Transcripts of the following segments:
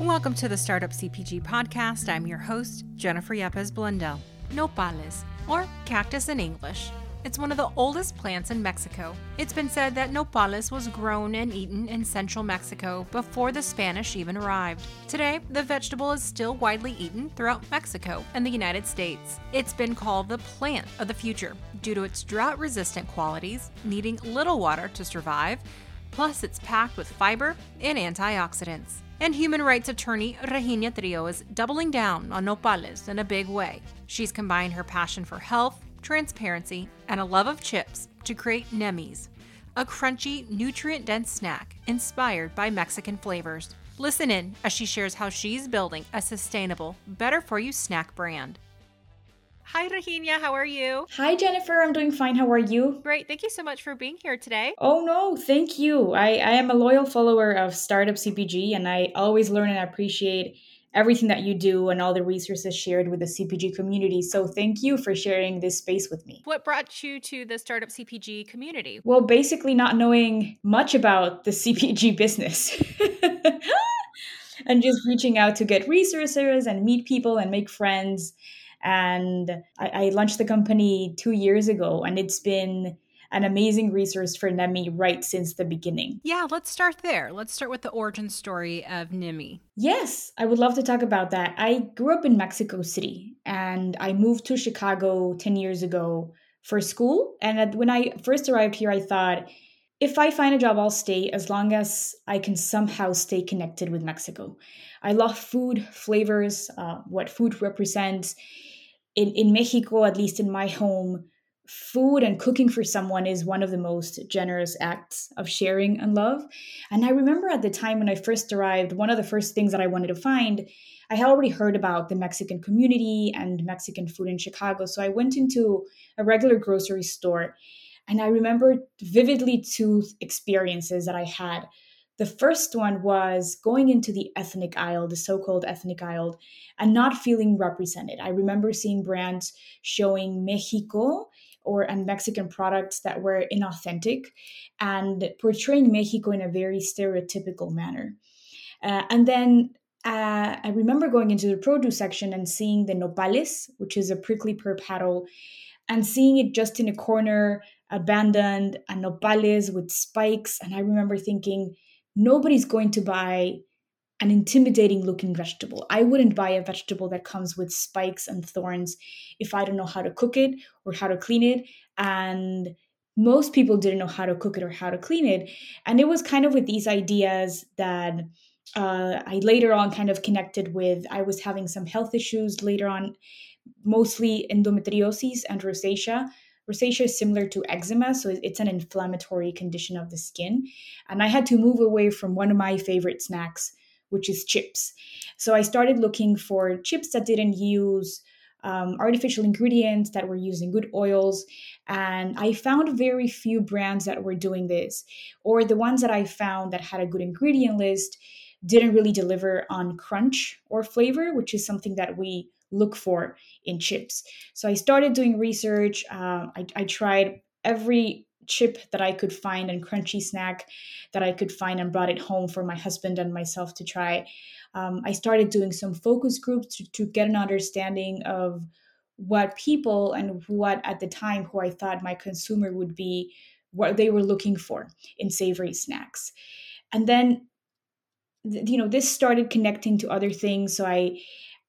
Welcome to the Startup CPG podcast. I'm your host, Jennifer Yepes Blundell. Nopales, or cactus in English. It's one of the oldest plants in Mexico. It's been said that nopales was grown and eaten in central Mexico before the Spanish even arrived. Today, the vegetable is still widely eaten throughout Mexico and the United States. It's been called the plant of the future due to its drought resistant qualities, needing little water to survive, plus, it's packed with fiber and antioxidants. And human rights attorney Regina Trillo is doubling down on nopales in a big way. She's combined her passion for health, transparency, and a love of chips to create Nemis, a crunchy, nutrient dense snack inspired by Mexican flavors. Listen in as she shares how she's building a sustainable, better for you snack brand. Hi, Regina. How are you? Hi, Jennifer. I'm doing fine. How are you? Great. Thank you so much for being here today. Oh, no. Thank you. I, I am a loyal follower of Startup CPG, and I always learn and appreciate everything that you do and all the resources shared with the CPG community. So thank you for sharing this space with me. What brought you to the Startup CPG community? Well, basically, not knowing much about the CPG business. and just reaching out to get resources and meet people and make friends and I, I launched the company two years ago, and it's been an amazing resource for Nemi right since the beginning. Yeah, let's start there. Let's start with the origin story of Nemi. Yes, I would love to talk about that. I grew up in Mexico City and I moved to Chicago 10 years ago for school. And when I first arrived here, I thought, if I find a job, I'll stay as long as I can somehow stay connected with Mexico. I love food, flavors, uh, what food represents in, in Mexico, at least in my home, food and cooking for someone is one of the most generous acts of sharing and love. And I remember at the time when I first arrived, one of the first things that I wanted to find, I had already heard about the Mexican community and Mexican food in Chicago. So I went into a regular grocery store and I remember vividly two experiences that I had. The first one was going into the ethnic aisle, the so called ethnic aisle, and not feeling represented. I remember seeing brands showing Mexico or and Mexican products that were inauthentic and portraying Mexico in a very stereotypical manner. Uh, and then uh, I remember going into the produce section and seeing the nopales, which is a prickly pear paddle, and seeing it just in a corner, abandoned, and nopales with spikes. And I remember thinking, nobody's going to buy an intimidating looking vegetable. I wouldn't buy a vegetable that comes with spikes and thorns if I don't know how to cook it or how to clean it. And most people didn't know how to cook it or how to clean it. And it was kind of with these ideas that uh, I later on kind of connected with. I was having some health issues later on, mostly endometriosis and rosacea. Rosacea is similar to eczema, so it's an inflammatory condition of the skin. And I had to move away from one of my favorite snacks, which is chips. So I started looking for chips that didn't use um, artificial ingredients, that were using good oils. And I found very few brands that were doing this, or the ones that I found that had a good ingredient list didn't really deliver on crunch or flavor, which is something that we look for in chips. So I started doing research. Uh, I, I tried every chip that I could find and crunchy snack that I could find and brought it home for my husband and myself to try. Um, I started doing some focus groups to, to get an understanding of what people and what at the time who I thought my consumer would be, what they were looking for in savory snacks. And then, you know, this started connecting to other things. So I,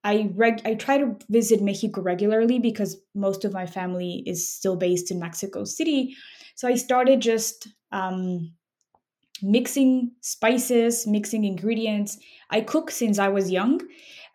I reg- I try to visit Mexico regularly because most of my family is still based in Mexico City. So I started just um, mixing spices, mixing ingredients. I cook since I was young,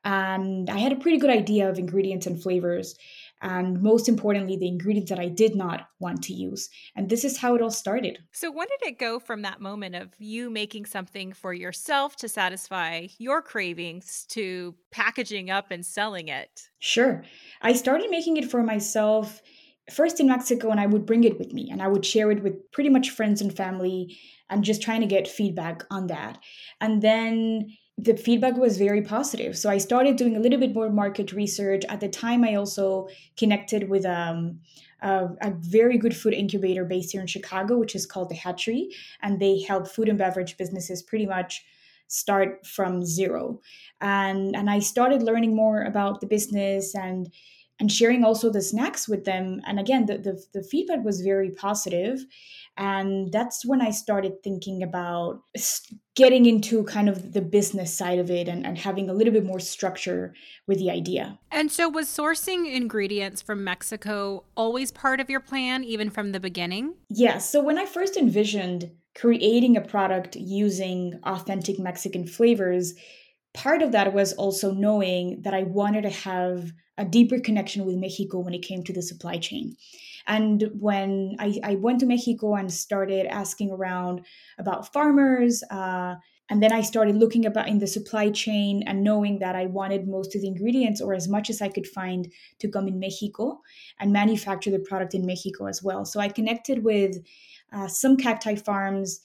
and I had a pretty good idea of ingredients and flavors. And most importantly, the ingredients that I did not want to use. And this is how it all started. So, when did it go from that moment of you making something for yourself to satisfy your cravings to packaging up and selling it? Sure. I started making it for myself first in Mexico and I would bring it with me and I would share it with pretty much friends and family and just trying to get feedback on that. And then the feedback was very positive. So I started doing a little bit more market research. At the time, I also connected with um, a, a, very good food incubator based here in Chicago, which is called the Hatchery. And they help food and beverage businesses pretty much start from zero. And and I started learning more about the business and and sharing also the snacks with them. And again, the, the, the feedback was very positive. And that's when I started thinking about getting into kind of the business side of it and, and having a little bit more structure with the idea. And so, was sourcing ingredients from Mexico always part of your plan, even from the beginning? Yes. Yeah, so, when I first envisioned creating a product using authentic Mexican flavors, part of that was also knowing that I wanted to have a deeper connection with Mexico when it came to the supply chain. And when I, I went to Mexico and started asking around about farmers, uh, and then I started looking about in the supply chain and knowing that I wanted most of the ingredients or as much as I could find to come in Mexico and manufacture the product in Mexico as well. So I connected with uh, some cacti farms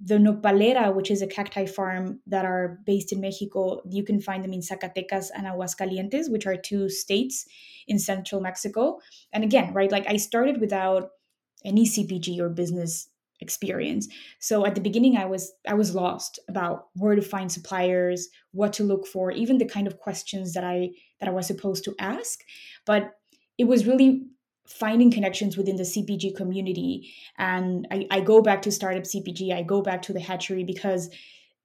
the Nopalera, which is a cacti farm that are based in Mexico, you can find them in Zacatecas and Aguascalientes, which are two states in central Mexico. And again, right, like I started without any CPG or business experience. So at the beginning I was I was lost about where to find suppliers, what to look for, even the kind of questions that I that I was supposed to ask. But it was really finding connections within the CPG community. And I, I go back to Startup CPG, I go back to the hatchery because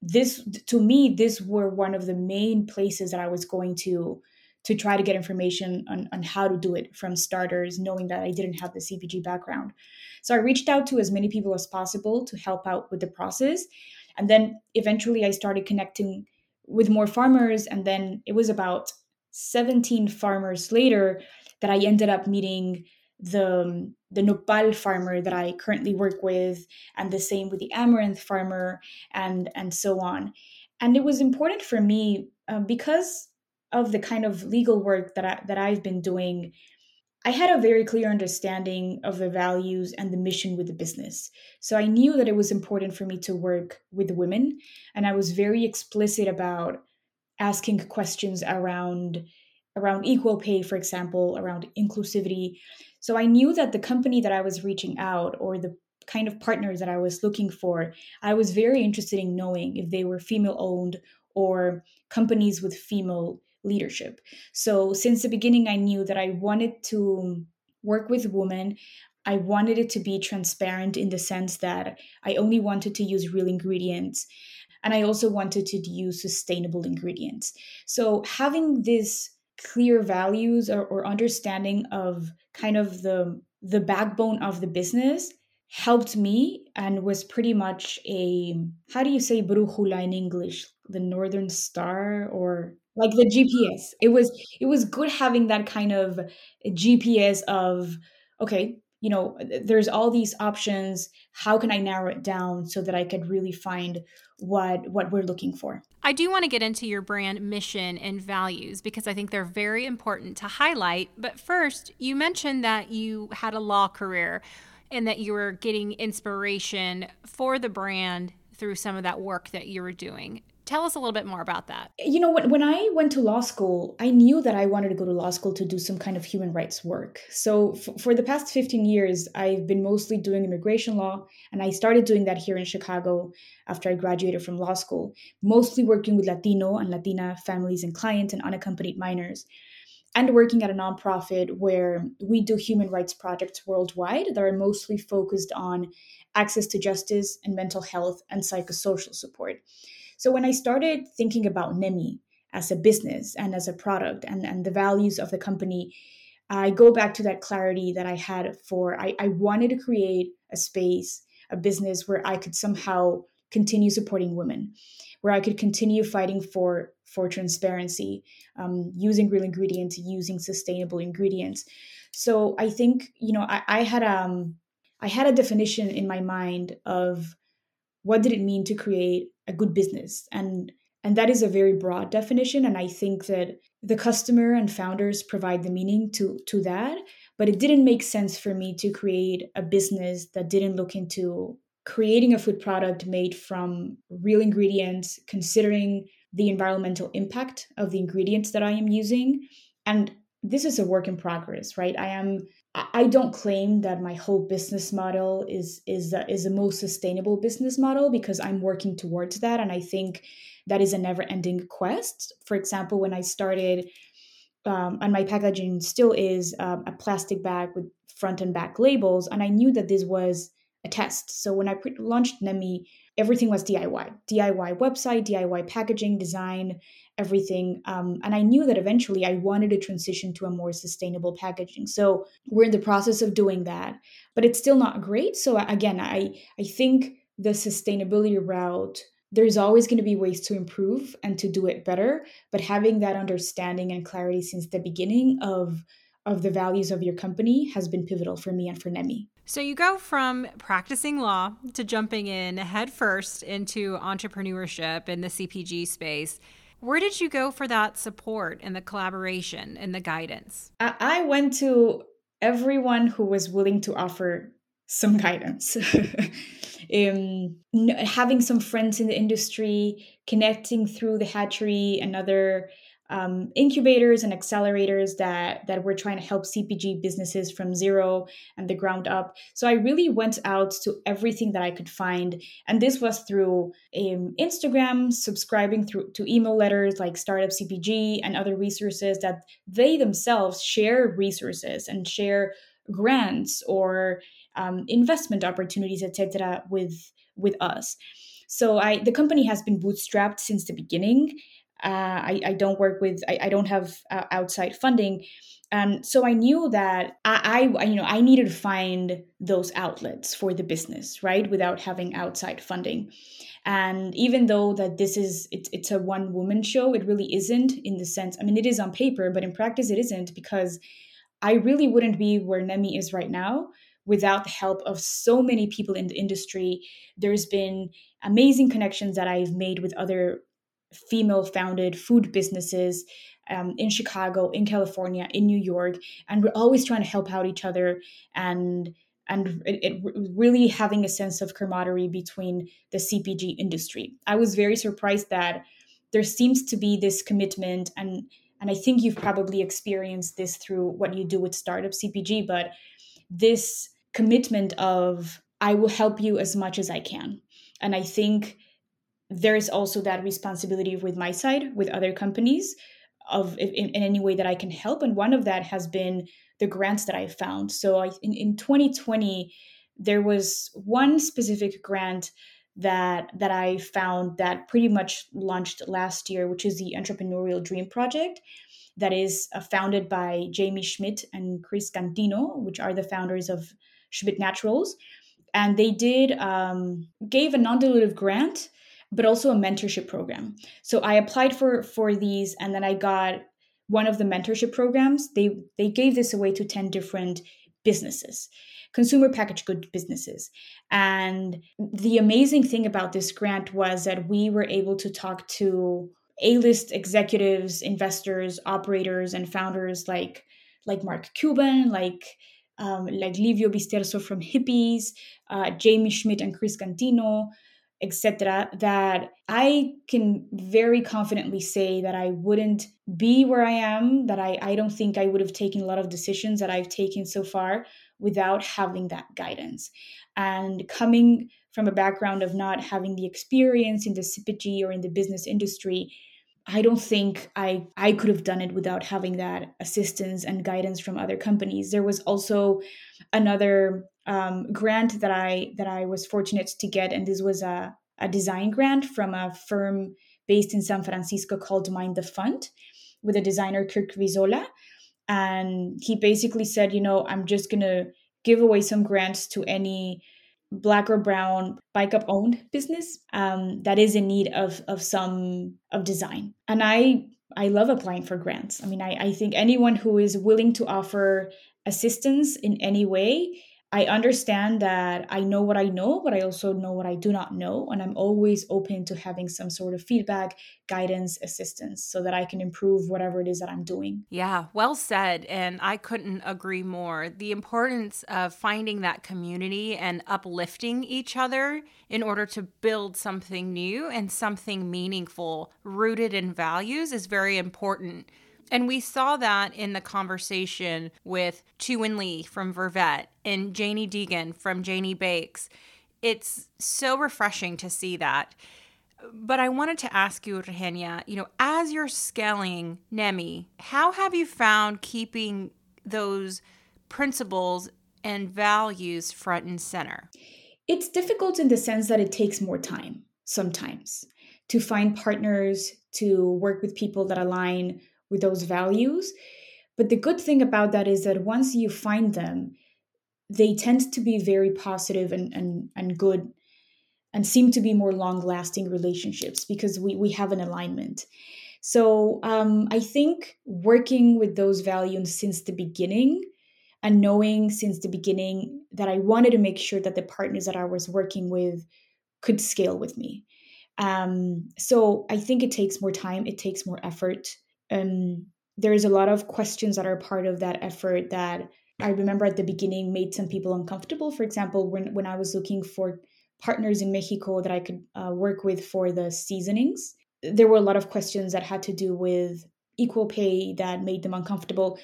this, to me, this were one of the main places that I was going to to try to get information on, on how to do it from starters, knowing that I didn't have the CPG background. So I reached out to as many people as possible to help out with the process. And then eventually I started connecting with more farmers. And then it was about 17 farmers later that I ended up meeting the the nopal farmer that I currently work with, and the same with the amaranth farmer, and and so on. And it was important for me uh, because of the kind of legal work that I, that I've been doing. I had a very clear understanding of the values and the mission with the business. So I knew that it was important for me to work with women, and I was very explicit about asking questions around around equal pay, for example, around inclusivity. So I knew that the company that I was reaching out or the kind of partners that I was looking for, I was very interested in knowing if they were female owned or companies with female leadership. So since the beginning, I knew that I wanted to work with women. I wanted it to be transparent in the sense that I only wanted to use real ingredients. And I also wanted to use sustainable ingredients. So having this clear values or, or understanding of kind of the the backbone of the business helped me and was pretty much a how do you say brújula in english the northern star or like the gps it was it was good having that kind of gps of okay you know there's all these options how can i narrow it down so that i could really find what what we're looking for I do want to get into your brand mission and values because I think they're very important to highlight. But first, you mentioned that you had a law career and that you were getting inspiration for the brand through some of that work that you were doing. Tell us a little bit more about that. You know, when, when I went to law school, I knew that I wanted to go to law school to do some kind of human rights work. So f- for the past 15 years, I've been mostly doing immigration law, and I started doing that here in Chicago after I graduated from law school, mostly working with Latino and Latina families and clients and unaccompanied minors. And working at a nonprofit where we do human rights projects worldwide that are mostly focused on access to justice and mental health and psychosocial support. So when I started thinking about Nemi as a business and as a product and, and the values of the company, I go back to that clarity that I had for I, I wanted to create a space, a business where I could somehow continue supporting women, where I could continue fighting for for transparency, um, using real ingredients, using sustainable ingredients. So I think you know I, I had um I had a definition in my mind of what did it mean to create a good business? And and that is a very broad definition and i think that the customer and founders provide the meaning to to that but it didn't make sense for me to create a business that didn't look into creating a food product made from real ingredients considering the environmental impact of the ingredients that i am using. And this is a work in progress right? I am I don't claim that my whole business model is is a, is the most sustainable business model because I'm working towards that, and I think that is a never-ending quest. For example, when I started, um, and my packaging still is um, a plastic bag with front and back labels, and I knew that this was a test. So when I pre- launched Nemi, everything was DIY, DIY website, DIY packaging, design, everything. Um, and I knew that eventually I wanted to transition to a more sustainable packaging. So we're in the process of doing that, but it's still not great. So again, I I think the sustainability route there's always going to be ways to improve and to do it better but having that understanding and clarity since the beginning of of the values of your company has been pivotal for me and for nemi so you go from practicing law to jumping in head first into entrepreneurship in the cpg space where did you go for that support and the collaboration and the guidance? I went to everyone who was willing to offer some guidance. um, having some friends in the industry, connecting through the hatchery and other um, incubators and accelerators that that were trying to help CPG businesses from zero and the ground up. So I really went out to everything that I could find, and this was through um, Instagram, subscribing through to email letters like Startup CPG and other resources that they themselves share resources and share grants or um, investment opportunities, etc. with with us. So I the company has been bootstrapped since the beginning I, I, don't work with, I, I don't have uh, outside funding. Um, so I knew that I, I, you know, I needed to find those outlets for the business, right, without having outside funding. And even though that this is, it's, it's a one woman show, it really isn't in the sense. I mean, it is on paper, but in practice, it isn't because I really wouldn't be where Nemi is right now without the help of so many people in the industry. There's been amazing connections that I've made with other female founded food businesses um, in Chicago, in California, in New York, and we're always trying to help out each other and and it, it, really having a sense of camaraderie between the CPG industry. I was very surprised that there seems to be this commitment and and I think you've probably experienced this through what you do with startup CPG, but this commitment of I will help you as much as I can. And I think there's also that responsibility with my side with other companies of in, in, any way that i can help and one of that has been the grants that i found. So I, in, in 2020 there was one specific grant that that i found that pretty much launched last year which is the entrepreneurial dream project that is uh, founded by Jaime Schmidt and chris cantino which are the founders of schmidt naturals. And they did um, gave a non-dilutive grant but also a mentorship program. So I applied for for these and then I got one of the mentorship programs. They they gave this away to 10 different businesses, consumer packaged good businesses. And the amazing thing about this grant was that we were able to talk to A-list executives, investors, operators and founders like like Mark Cuban, like um, like Livio Bisterzo from Hippeas, uh, Jaime Schmidt and Chris Cantino, etc. that i can very confidently say that i wouldn't be where i am that I, I don't think i would have taken a lot of decisions that i've taken so far without having that guidance. And coming from a background of not having the experience in the cpg or in the business industry i don't think i i could have done it without having that assistance and guidance from other companies. There was also another um, grant that I that I was fortunate to get, and this was a, a design grant from a firm based in San Francisco called Mind the Font, with a designer Kirk Vizola, and he basically said, you know, I'm just gonna give away some grants to any black or brown BIPOC owned business um, that is in need of of some of design. And i i love applying for grants. I mean I, I think anyone who is willing to offer assistance in any way I understand that I know what I know, but I also know what I do not know. And I'm always open to having some sort of feedback, guidance, assistance so that I can improve whatever it is that I'm doing. Yeah, well said. And I couldn't agree more. The importance of finding that community and uplifting each other in order to build something new and something meaningful rooted in values is very important And we saw that in the conversation with and Lee from Vervet and Janie Deegan from Janie Bakes. It's so refreshing to see that. But I wanted to ask you, Regina, you know, as you're scaling Nemi, how have you found keeping those principles and values front and center? It's difficult in the sense that it takes more time sometimes to find partners, to work with people that align with those values. But the good thing about that is that once you find them, they tend to be very positive and, and, and good and seem to be more long lasting relationships because we, we have an alignment. So um, I think working with those values since the beginning and knowing since the beginning that I wanted to make sure that the partners that I was working with could scale with me. Um, so I think it takes more time, it takes more effort. Um, there's a lot of questions that are part of that effort that I remember at the beginning made some people uncomfortable. For example, when, when I was looking for partners in Mexico that I could uh, work with for the seasonings, there were a lot of questions that had to do with equal pay that made them uncomfortable.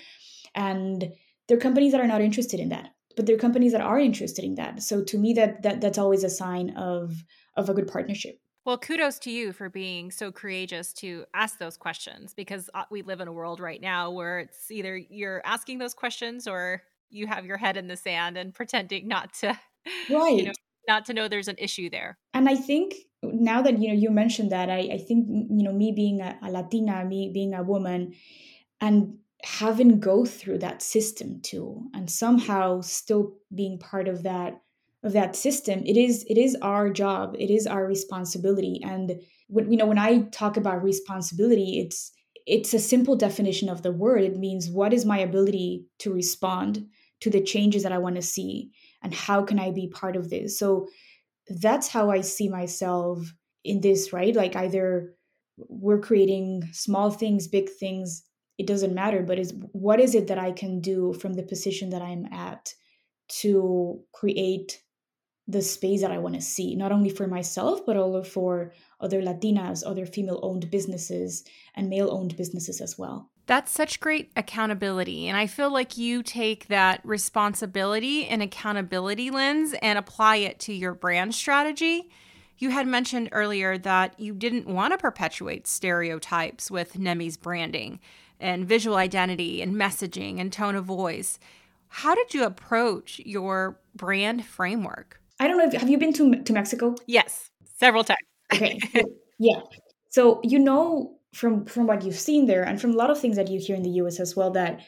And there are companies that are not interested in that, but there are companies that are interested in that. So to me, that, that that's always a sign of of a good partnership. Well, kudos to you for being so courageous to ask those questions because uh, we live in a world right now where it's either you're asking those questions or you have your head in the sand and pretending not to right. You know, not to know there's an issue there. And I think now that you know you mentioned that, I, I think you know me being a, a Latina, me being a woman, and having go through that system too and somehow still being part of that of that system it is it is our job it is our responsibility. And when you know when i talk about responsibility it's it's a simple definition of the word. It means what is my ability to respond to the changes that i want to see? And how can i be part of this? So that's how i see myself in this right? Like either we're creating small things big things it doesn't matter but is what is it that i can do from the position that i'm at to create the space that i want to see not only for myself but also for other latinas other female owned businesses and male owned businesses as well that's such great accountability. And I feel like you take that responsibility and accountability lens and apply it to your brand strategy. You had mentioned earlier that you didn't want to perpetuate stereotypes with Nemi's branding and visual identity and messaging and tone of voice. How did you approach your brand framework? I don't know if have you been to to Mexico? Yes, several times. okay. yeah. So you know from from what you've seen there and from a lot of things that you hear in the US as well that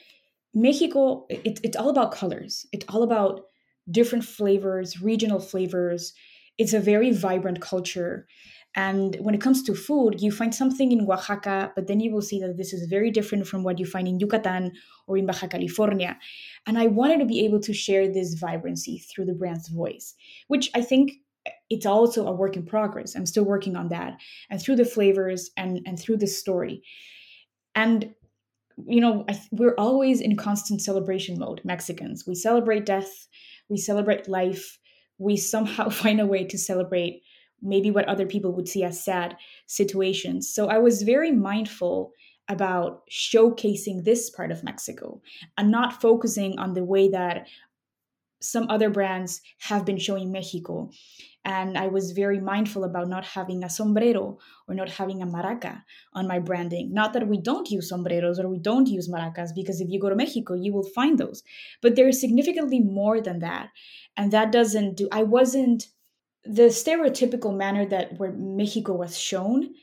Mexico it, it's all about colors. It's all about different flavors, regional flavors. It's a very vibrant culture. And when it comes to food, you find something in Oaxaca, but then you will see that this is very different from what you find in Yucatan or in Baja California. And I wanted to be able to share this vibrancy through the brand's voice, which I think it's also a work in progress. I'm still working on that. And through the flavors and, and through the story. And you know, I, we're always in constant celebration mode, Mexicans. We celebrate death, we celebrate life, we somehow find a way to celebrate maybe what other people would see as sad situations. So I was very mindful about showcasing this part of Mexico and not focusing on the way that some other brands have been showing Mexico. And I was very mindful about not having a sombrero or not having a maraca on my branding. Not that we don't use sombreros or we don't use maracas, because if you go to Mexico, you will find those. But there is significantly more than that. And that doesn't do, I wasn't the stereotypical manner that where Mexico was shown,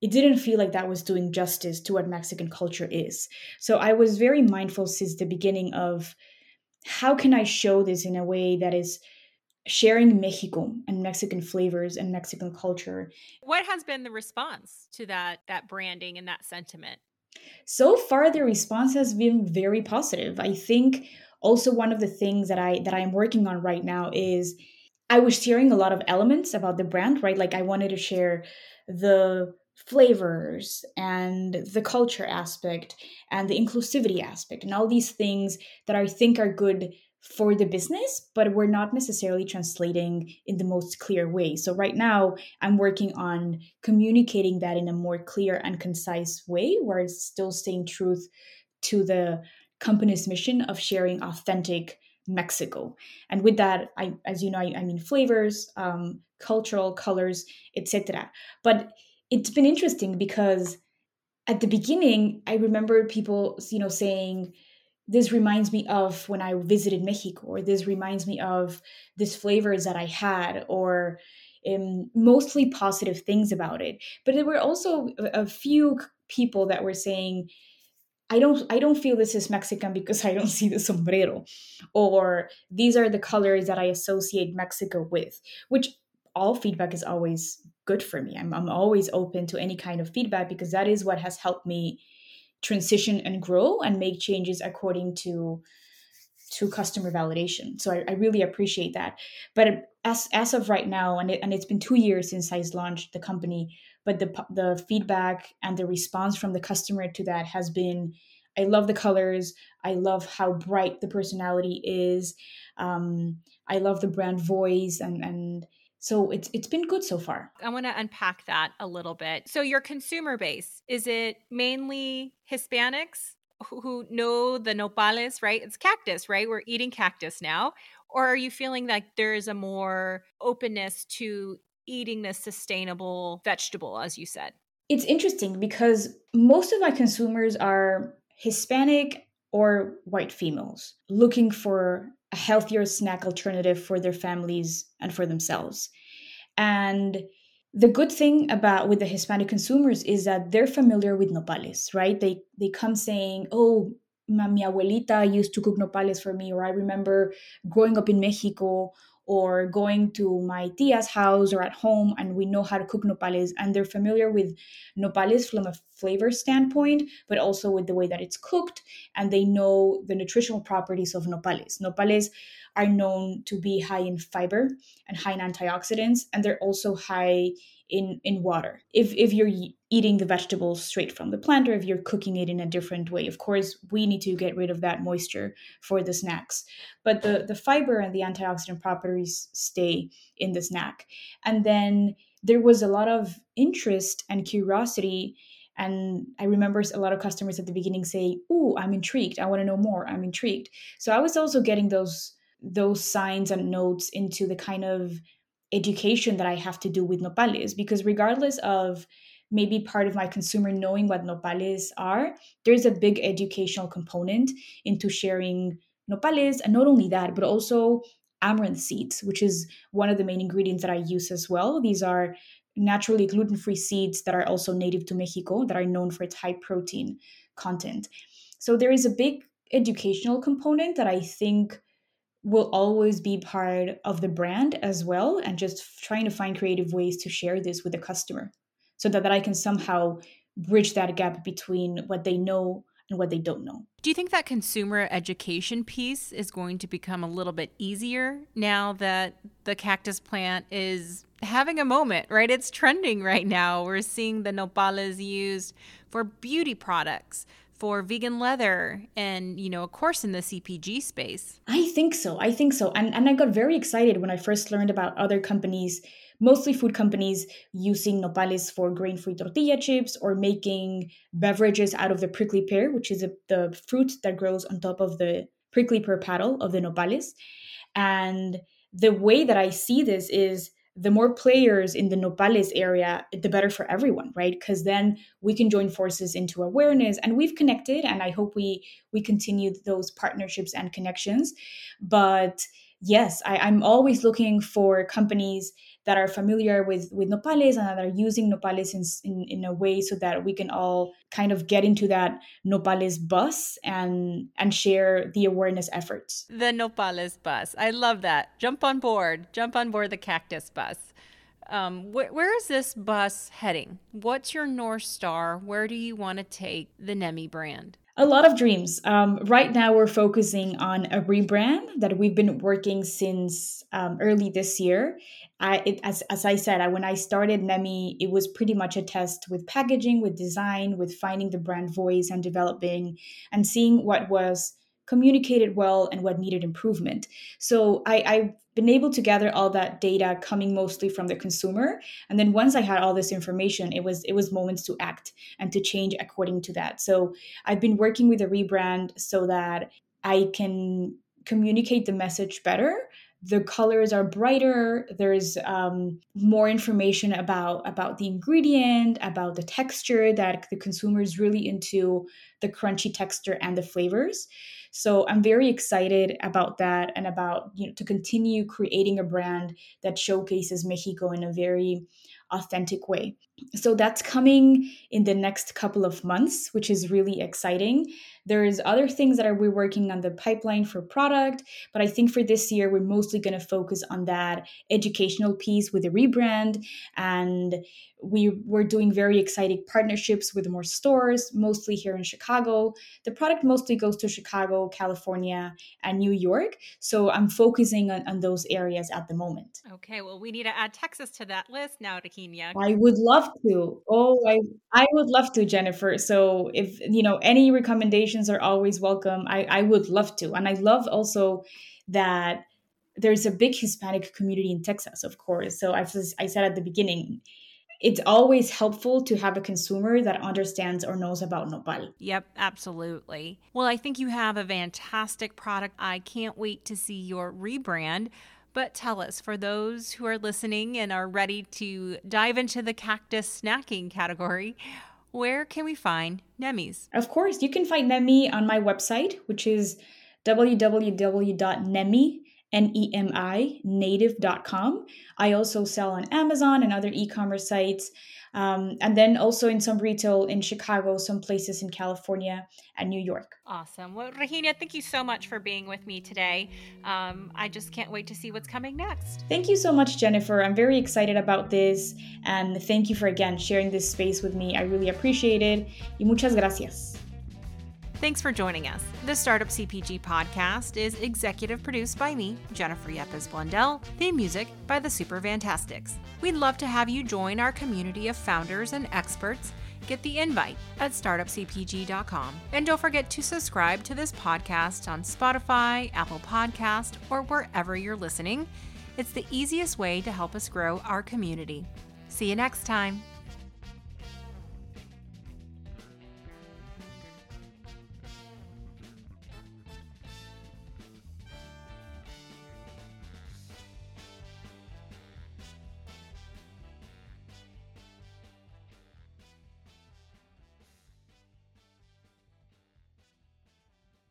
it didn't feel like that was doing justice to what Mexican culture is. So I was very mindful since the beginning of how can I show this in a way that is sharing Mexico and Mexican flavors and Mexican culture. What has been the response to that that branding and that sentiment? So far the response has been very positive. I think also one of the things that I that I'm working on right now is I was sharing a lot of elements about the brand, right? Like I wanted to share the flavors and the culture aspect and the inclusivity aspect and all these things that I think are good for the business, but we're not necessarily translating in the most clear way. So, right now, I'm working on communicating that in a more clear and concise way where it's still staying truth to the company's mission of sharing authentic Mexico. And with that, I, as you know, I, I mean flavors, um, cultural colors, etc. But it's been interesting because at the beginning, I remember people, you know, saying, this reminds me of when I visited Mexico, or this reminds me of this flavors that I had, or um, mostly positive things about it. But there were also a, a few people that were saying, I don't I don't feel this is Mexican because I don't see the sombrero or these are the colors that I associate Mexico with which all feedback is always good for me. I'm I'm always open to any kind of feedback because that is what has helped me transition and grow and make changes according to to customer validation. So I, I really appreciate that. But as as of right now, and it, and it's been two years since I launched the company, but the the feedback and the response from the customer to that has been I love the colors. I love how bright the personality is. Um, I love the brand voice and and so it's it's been good so far. I want to unpack that a little bit. So your consumer base is it mainly Hispanics who know the nopales, right? It's cactus, right? We're eating cactus now. Or are you feeling like there is a more openness to eating this sustainable vegetable, as you said? It's interesting because most of my consumers are Hispanic or white females looking for a healthier snack alternative for their families and for themselves. And the good thing about with the Hispanic consumers is that they're familiar with nopales, right? They they come saying, "Oh, mi abuelita used to cook nopales for me," or "I remember growing up in Mexico." Or going to my tia's house or at home, and we know how to cook nopales, and they're familiar with nopales from a flavor standpoint, but also with the way that it's cooked, and they know the nutritional properties of nopales. Nopales are known to be high in fiber and high in antioxidants, and they're also high in in water. If if you're eating the vegetables straight from the plant, or if you're cooking it in a different way, of course we need to get rid of that moisture for the snacks. But the the fiber and the antioxidant properties stay in the snack, and then there was a lot of interest and curiosity and I remember a lot of customers at the beginning say, "Oh, I'm intrigued. I want to know more. I'm intrigued." So I was also getting those those signs and notes into the kind of education that I have to do with nopales because regardless of maybe part of my consumer knowing what nopales are, there's a big educational component into sharing nopales and not only that, but also amaranth seeds, which is one of the main ingredients that I use as well. These are naturally gluten-free seeds that are also native to Mexico that are known for its high protein content. So there is a big educational component that I think will always be part of the brand as well and just trying to find creative ways to share this with the customer so that, that i can somehow bridge that gap between what they know and what they don't know. Do you think that consumer education piece is going to become a little bit easier now that the cactus plant is having a moment right? It's trending right now. We're seeing the nopales used for beauty products for vegan leather and you know of course in the cpg space. I think so. I think so. And, and i got very excited when i first learned about other companies mostly food companies using nopales for grain-free tortilla chips or making beverages out of the prickly pear which is a, the fruit that grows on top of the prickly pear paddle of the nopales. And the way that i see this is the more players in the nopales area the better for everyone right? Because then we can join forces into awareness and we've connected and i hope we we continue those partnerships and connections. But yes I, i'm always looking for companies that are familiar with with nopales and that are using nopales in, in, in a way so that we can all kind of get into that nopales bus and and share the awareness efforts the nopales bus i love that jump on board jump on board the cactus bus um, wh- where is this bus heading? What's your North Star? Where do you want to take the Nemi brand? A lot of dreams. Um, right now, we're focusing on a rebrand that we've been working since um, early this year. I, it, as, as I said, I, when I started Nemi, it was pretty much a test with packaging, with design, with finding the brand voice and developing and seeing what was communicated well and what needed improvement. So I, I've been able to gather all that data coming mostly from the consumer. And then once I had all this information, it was it was moments to act and to change according to that. So I've been working with a rebrand so that I can communicate the message better the colors are brighter there's um, more information about about the ingredient about the texture that the consumer is really into the crunchy texture and the flavors. So i'm very excited about that and about you know to continue creating a brand that showcases mexico in a very authentic way. So that's coming in the next couple of months which is really exciting there's other things that are we're working on the pipeline for product, but I think for this year we're mostly going to focus on that educational piece with the rebrand and we were doing very exciting partnerships with more stores, mostly here in Chicago. The product mostly goes to Chicago, California, and New York. So I'm focusing on, on those areas at the moment. Okay, well, we need to add Texas to that list now, Regina. I would love to. Oh, I, I would love to, Jennifer. So if, you know, any recommendations are always welcome. I, I would love to. And I love also that there's a big Hispanic community in Texas, of course. So I've, I said at the beginning, it's always helpful to have a consumer that understands or knows about nopal. Yep, absolutely. Well, I think you have a fantastic product. I can't wait to see your rebrand. But tell us, for those who are listening and are ready to dive into the cactus snacking category, where can we find Nemi's? Of course, you can find Nemi on my website, which is www.nemi, N-E-M-I, native.com. I also sell on Amazon and other e-commerce sites. Um, and then also in some retail in Chicago, some places in California and New York. Awesome. Well, Regina, thank you so much for being with me today. Um, I just can't wait to see what's coming next. Thank you so much, Jennifer. I'm very excited about this. And thank you for again sharing this space with me. I really appreciate it. Y muchas gracias. Thanks for joining us. The Startup CPG podcast is executive produced by me, Jennifer Yepes Blundell, theme music by the Super Fantastics. We'd love to have you join our community of founders and experts. Get the invite at startupcpg.com. And don't forget to subscribe to this podcast on Spotify, Apple Podcast, or wherever you're listening. It's the easiest way to help us grow our community. See you next time.